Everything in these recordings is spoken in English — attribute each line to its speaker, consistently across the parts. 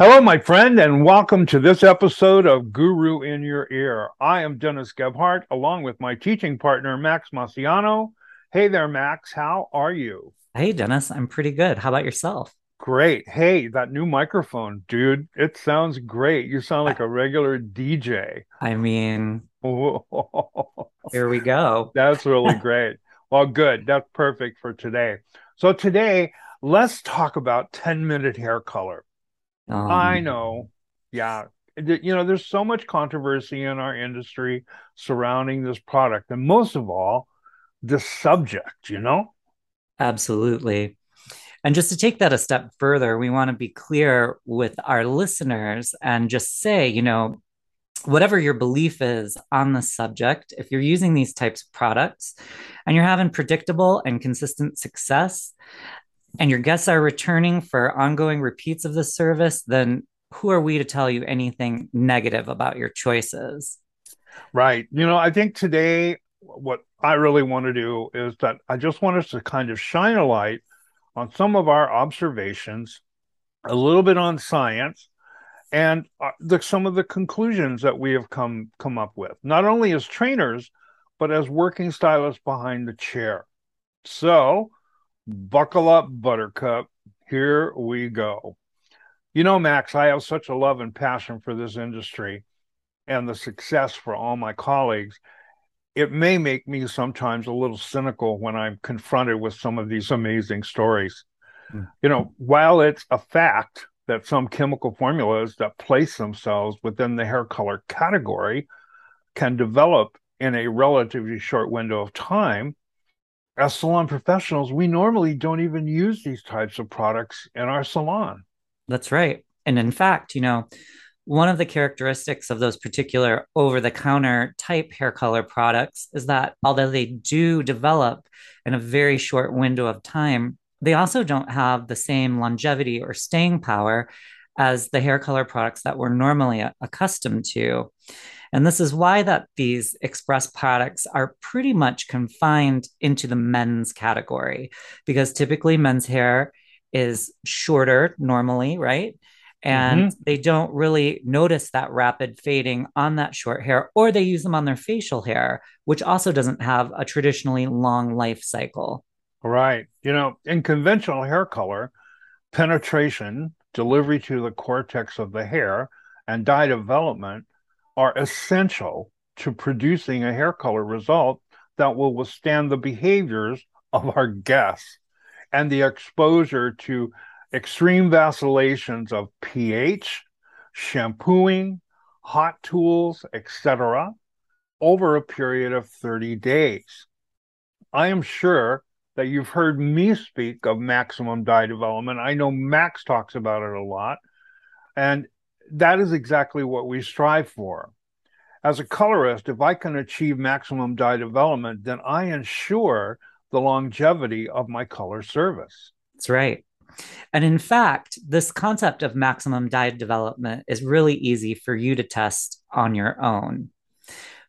Speaker 1: Hello, my friend, and welcome to this episode of Guru in Your Ear. I am Dennis Gebhart, along with my teaching partner, Max Maciano. Hey there, Max. How are you?
Speaker 2: Hey, Dennis. I'm pretty good. How about yourself?
Speaker 1: Great. Hey, that new microphone, dude, it sounds great. You sound like a regular DJ.
Speaker 2: I mean, here we go.
Speaker 1: That's really great. Well, good. That's perfect for today. So, today, let's talk about 10 minute hair color.
Speaker 2: Um,
Speaker 1: I know. Yeah. You know, there's so much controversy in our industry surrounding this product. And most of all, the subject, you know?
Speaker 2: absolutely. And just to take that a step further, we want to be clear with our listeners and just say, you know, whatever your belief is on the subject, if you're using these types of products and you're having predictable and consistent success, and your guests are returning for ongoing repeats of the service, then who are we to tell you anything negative about your choices?
Speaker 1: Right. You know, I think today, what I really want to do is that I just want us to kind of shine a light on some of our observations, a little bit on science, and uh, the, some of the conclusions that we have come come up with, not only as trainers, but as working stylists behind the chair. So, buckle up, Buttercup. Here we go. You know, Max, I have such a love and passion for this industry and the success for all my colleagues. It may make me sometimes a little cynical when I'm confronted with some of these amazing stories. Mm. You know, while it's a fact that some chemical formulas that place themselves within the hair color category can develop in a relatively short window of time, as salon professionals, we normally don't even use these types of products in our salon.
Speaker 2: That's right. And in fact, you know, one of the characteristics of those particular over the counter type hair color products is that although they do develop in a very short window of time, they also don't have the same longevity or staying power as the hair color products that we're normally accustomed to. And this is why that these express products are pretty much confined into the men's category because typically men's hair is shorter normally, right? And mm-hmm. they don't really notice that rapid fading on that short hair, or they use them on their facial hair, which also doesn't have a traditionally long life cycle.
Speaker 1: Right. You know, in conventional hair color, penetration, delivery to the cortex of the hair, and dye development are essential to producing a hair color result that will withstand the behaviors of our guests and the exposure to extreme vacillations of pH, shampooing, hot tools, etc., over a period of 30 days. I am sure that you've heard me speak of maximum dye development. I know Max talks about it a lot. And that is exactly what we strive for. As a colorist, if I can achieve maximum dye development, then I ensure the longevity of my color service.
Speaker 2: That's right. And in fact, this concept of maximum dye development is really easy for you to test on your own.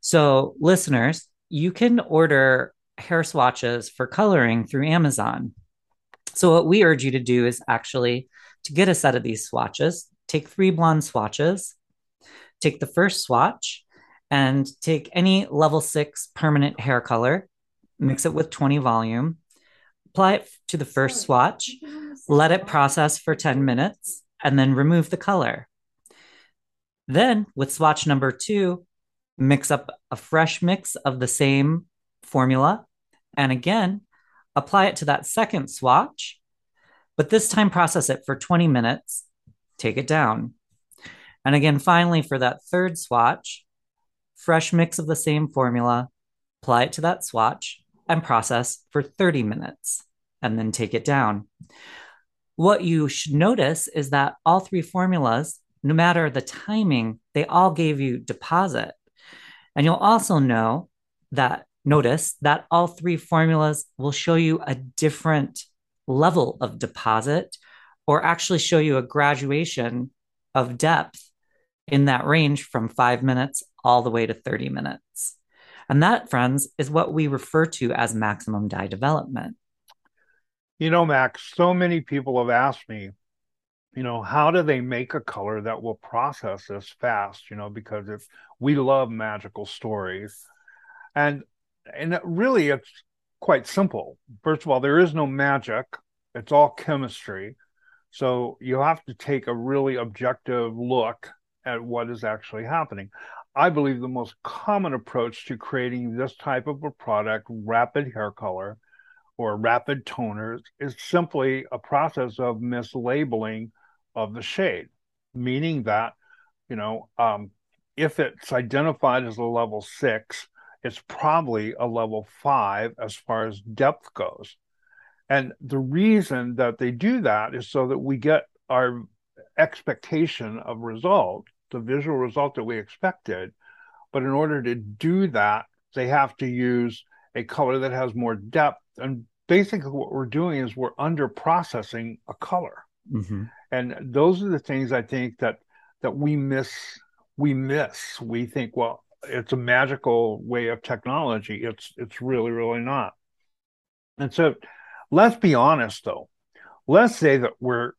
Speaker 2: So, listeners, you can order hair swatches for coloring through Amazon. So, what we urge you to do is actually to get a set of these swatches, take three blonde swatches, take the first swatch, and take any level six permanent hair color, mix it with 20 volume, apply it to the first swatch, let it process for 10 minutes, and then remove the color. Then, with swatch number two, mix up a fresh mix of the same formula, and again, apply it to that second swatch, but this time process it for 20 minutes, take it down. And again, finally, for that third swatch, fresh mix of the same formula, apply it to that swatch, and process for 30 minutes, and then take it down. What you should notice is that all three formulas, no matter the timing, they all gave you deposit. And you'll also know that, notice that all three formulas will show you a different level of deposit or actually show you a graduation of depth in that range from five minutes all the way to 30 minutes. And that, friends, is what we refer to as maximum dye development.
Speaker 1: You know, Max, so many people have asked me you know, how do they make a color that will process this fast? You know, because it's we love magical stories, and and it really it's quite simple. First of all, there is no magic; it's all chemistry. So you have to take a really objective look at what is actually happening. I believe the most common approach to creating this type of a product, rapid hair color or rapid toners, is simply a process of mislabeling of the shade, meaning that, you know, um, if it's identified as a level six, it's probably a level five as far as depth goes. And the reason that they do that is so that we get our expectation of result, the visual result that we expected. But in order to do that, they have to use a color that has more depth. And basically, what we're doing is we're under processing a color. Mm-hmm. And those are the things I think that that we miss. We miss. We think, well, it's a magical way of technology. It's it's really really not. And so, let's be honest though. Let's say that we're.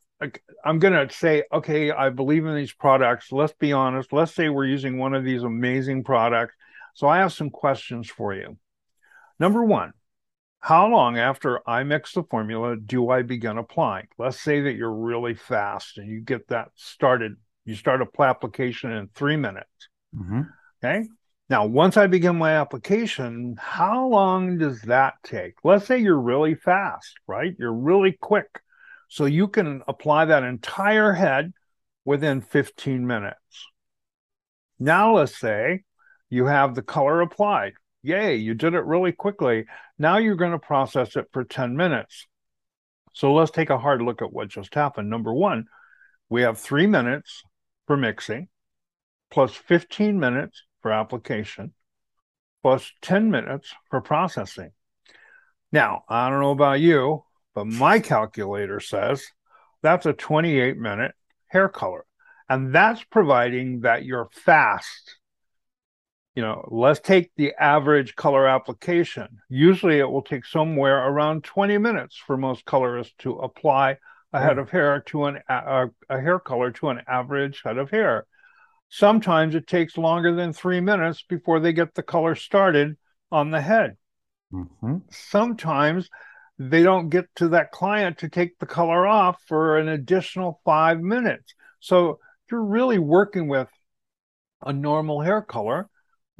Speaker 1: I'm going to say, okay, I believe in these products. Let's be honest. Let's say we're using one of these amazing products. So I have some questions for you. Number one, how long after I mix the formula do I begin applying? Let's say that you're really fast and you get that started. You start a application in three minutes. Mm-hmm. Okay. Now, once I begin my application, how long does that take? Let's say you're really fast, right? You're really quick. So you can apply that entire head within 15 minutes. Now, let's say you have the color applied. Yay, you did it really quickly. Now you're going to process it for 10 minutes. So let's take a hard look at what just happened. Number one, we have three minutes for mixing, plus 15 minutes for application, plus 10 minutes for processing. Now, I don't know about you, but my calculator says that's a 28 minute hair color. And that's providing that you're fast you know, let's take the average color application. Usually it will take somewhere around 20 minutes for most colorists to apply a head of hair to an a, a, hair color to an average head of hair. Sometimes it takes longer than three minutes before they get the color started on the head. Mm-hmm. Sometimes they don't get to that client to take the color off for an additional five minutes. So you're really working with a normal hair color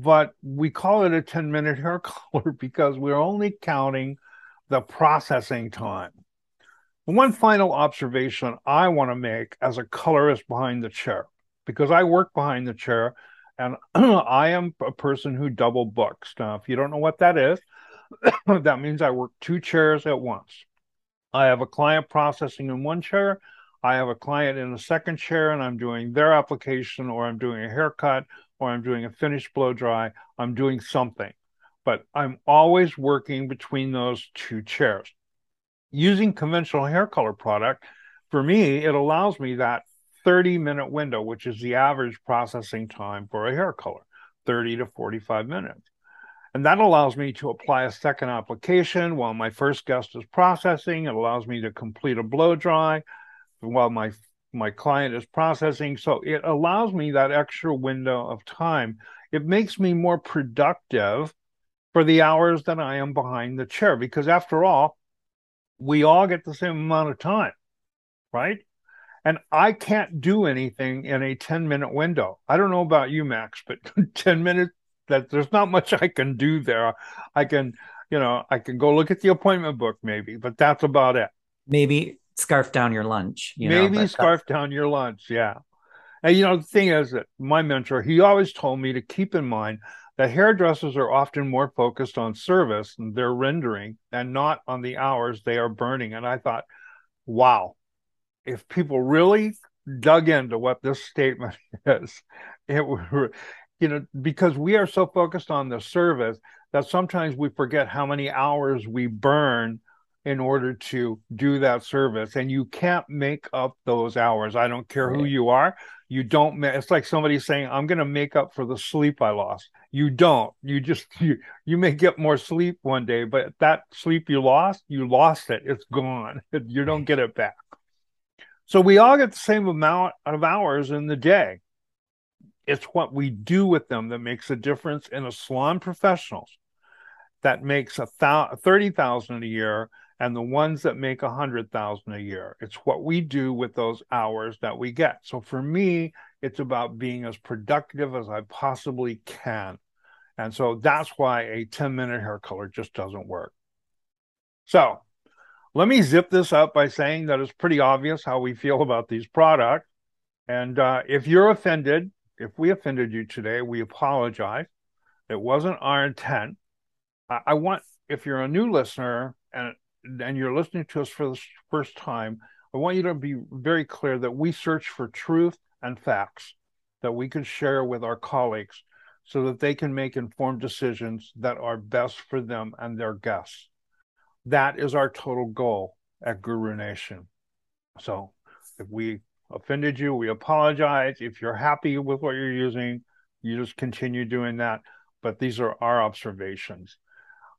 Speaker 1: but we call it a 10 minute hair color because we're only counting the processing time. One final observation I want to make as a colorist behind the chair, because I work behind the chair and I am a person who double books. Now, if you don't know what that is, that means I work two chairs at once. I have a client processing in one chair. I have a client in a second chair and I'm doing their application or I'm doing a haircut or I'm doing a finished blow dry, I'm doing something. But I'm always working between those two chairs. Using conventional hair color product, for me, it allows me that 30 minute window, which is the average processing time for a hair color, 30 to 45 minutes. And that allows me to apply a second application while my first guest is processing. It allows me to complete a blow dry while my my client is processing. So it allows me that extra window of time. It makes me more productive for the hours that I am behind the chair because after all, we all get the same amount of time, right? And I can't do anything in a 10 minute window. I don't know about you, Max, but 10 minutes that there's not much I can do there. I can, you know, I can go look at the appointment book maybe, but that's about it.
Speaker 2: Maybe scarf down your lunch.
Speaker 1: You Maybe know, scarf down your lunch. Yeah. And you know, the thing is that my mentor, he always told me to keep in mind that hairdressers are often more focused on service and their rendering and not on the hours they are burning. And I thought, wow, if people really dug into what this statement is, it would, you know, because we are so focused on the service that sometimes we forget how many hours we burn in order to do that service. And you can't make up those hours. I don't care who you are. You don't it's like somebody saying i'm going to make up for the sleep i lost. You don't. You just you, you may get more sleep one day but that sleep you lost you lost it. It's gone. You don't get it back So we all get the same amount of hours in the day. It's what we do with them that makes a difference in a salon professionals that makes a thou- 30,000 a year and the ones that make a hundred thousand a year. It's what we do with those hours that we get. So for me, it's about being as productive as I possibly can. And so that's why a 10 minute hair color just doesn't work. So let me zip this up by saying that it's pretty obvious how we feel about these products. And uh, if you're offended, if we offended you today, we apologize. It wasn't our intent. I, I want, if you're a new listener and and you're listening to us for the first time, I want you to be very clear that we search for truth and facts that we can share with our colleagues so that they can make informed decisions that are best for them and their guests. That is our total goal at Guru Nation. So if we offended you, we apologize. If you're happy with what you're using, you just continue doing that. But these are our observations.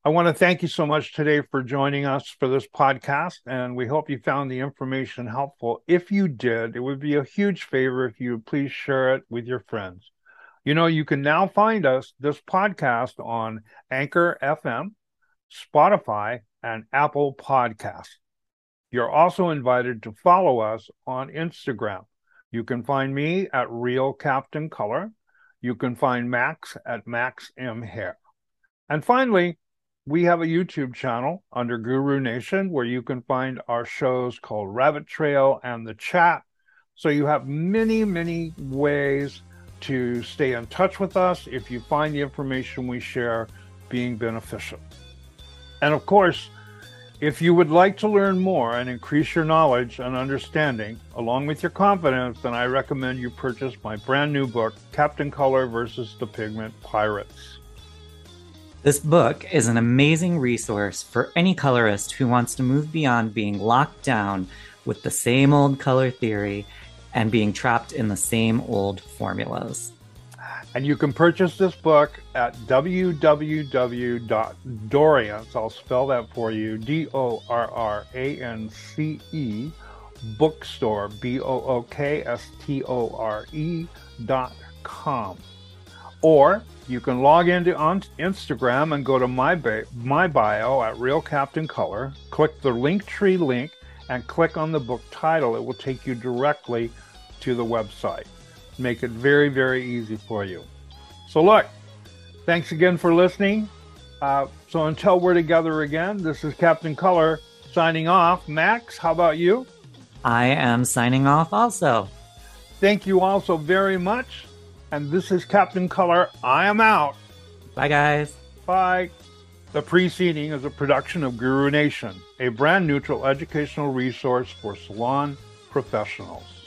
Speaker 1: I want to thank you so much today for joining us for this podcast, and we hope you found the information helpful. If you did, it would be a huge favor if you please share it with your friends. You know, you can now find us, this podcast, on Anchor FM, Spotify, and Apple Podcasts. You're also invited to follow us on Instagram. You can find me at Real Captain Color. You can find Max at Max M Hair. And finally, we have a YouTube channel under Guru Nation where you can find our shows called Rabbit Trail and The Chat. So you have many, many ways to stay in touch with us if you find the information we share being beneficial. And of course, if you would like to learn more and increase your knowledge and understanding, along with your confidence, then I recommend you purchase my brand new book, Captain Color versus the Pigment Pirates.
Speaker 2: This book is an amazing resource for any colorist who wants to move beyond being locked down with the same old color theory and being trapped in the same old formulas.
Speaker 1: And you can purchase this book at www.dorrance, I'll spell that for you, D O R R A N C E, bookstore, B O O K S T O R E dot com. Or you can log into on Instagram and go to my, ba- my bio at Real Captain Color, click the Linktree link, and click on the book title. It will take you directly to the website. Make it very, very easy for you. So, look, thanks again for listening. Uh, so, until we're together again, this is Captain Color signing off. Max, how about you?
Speaker 2: I am signing off also.
Speaker 1: Thank you all so very much and this is Captain Color. I am out.
Speaker 2: Bye, guys.
Speaker 1: Bye. The preceding is a production of Guru Nation, a brand neutral educational resource for salon professionals.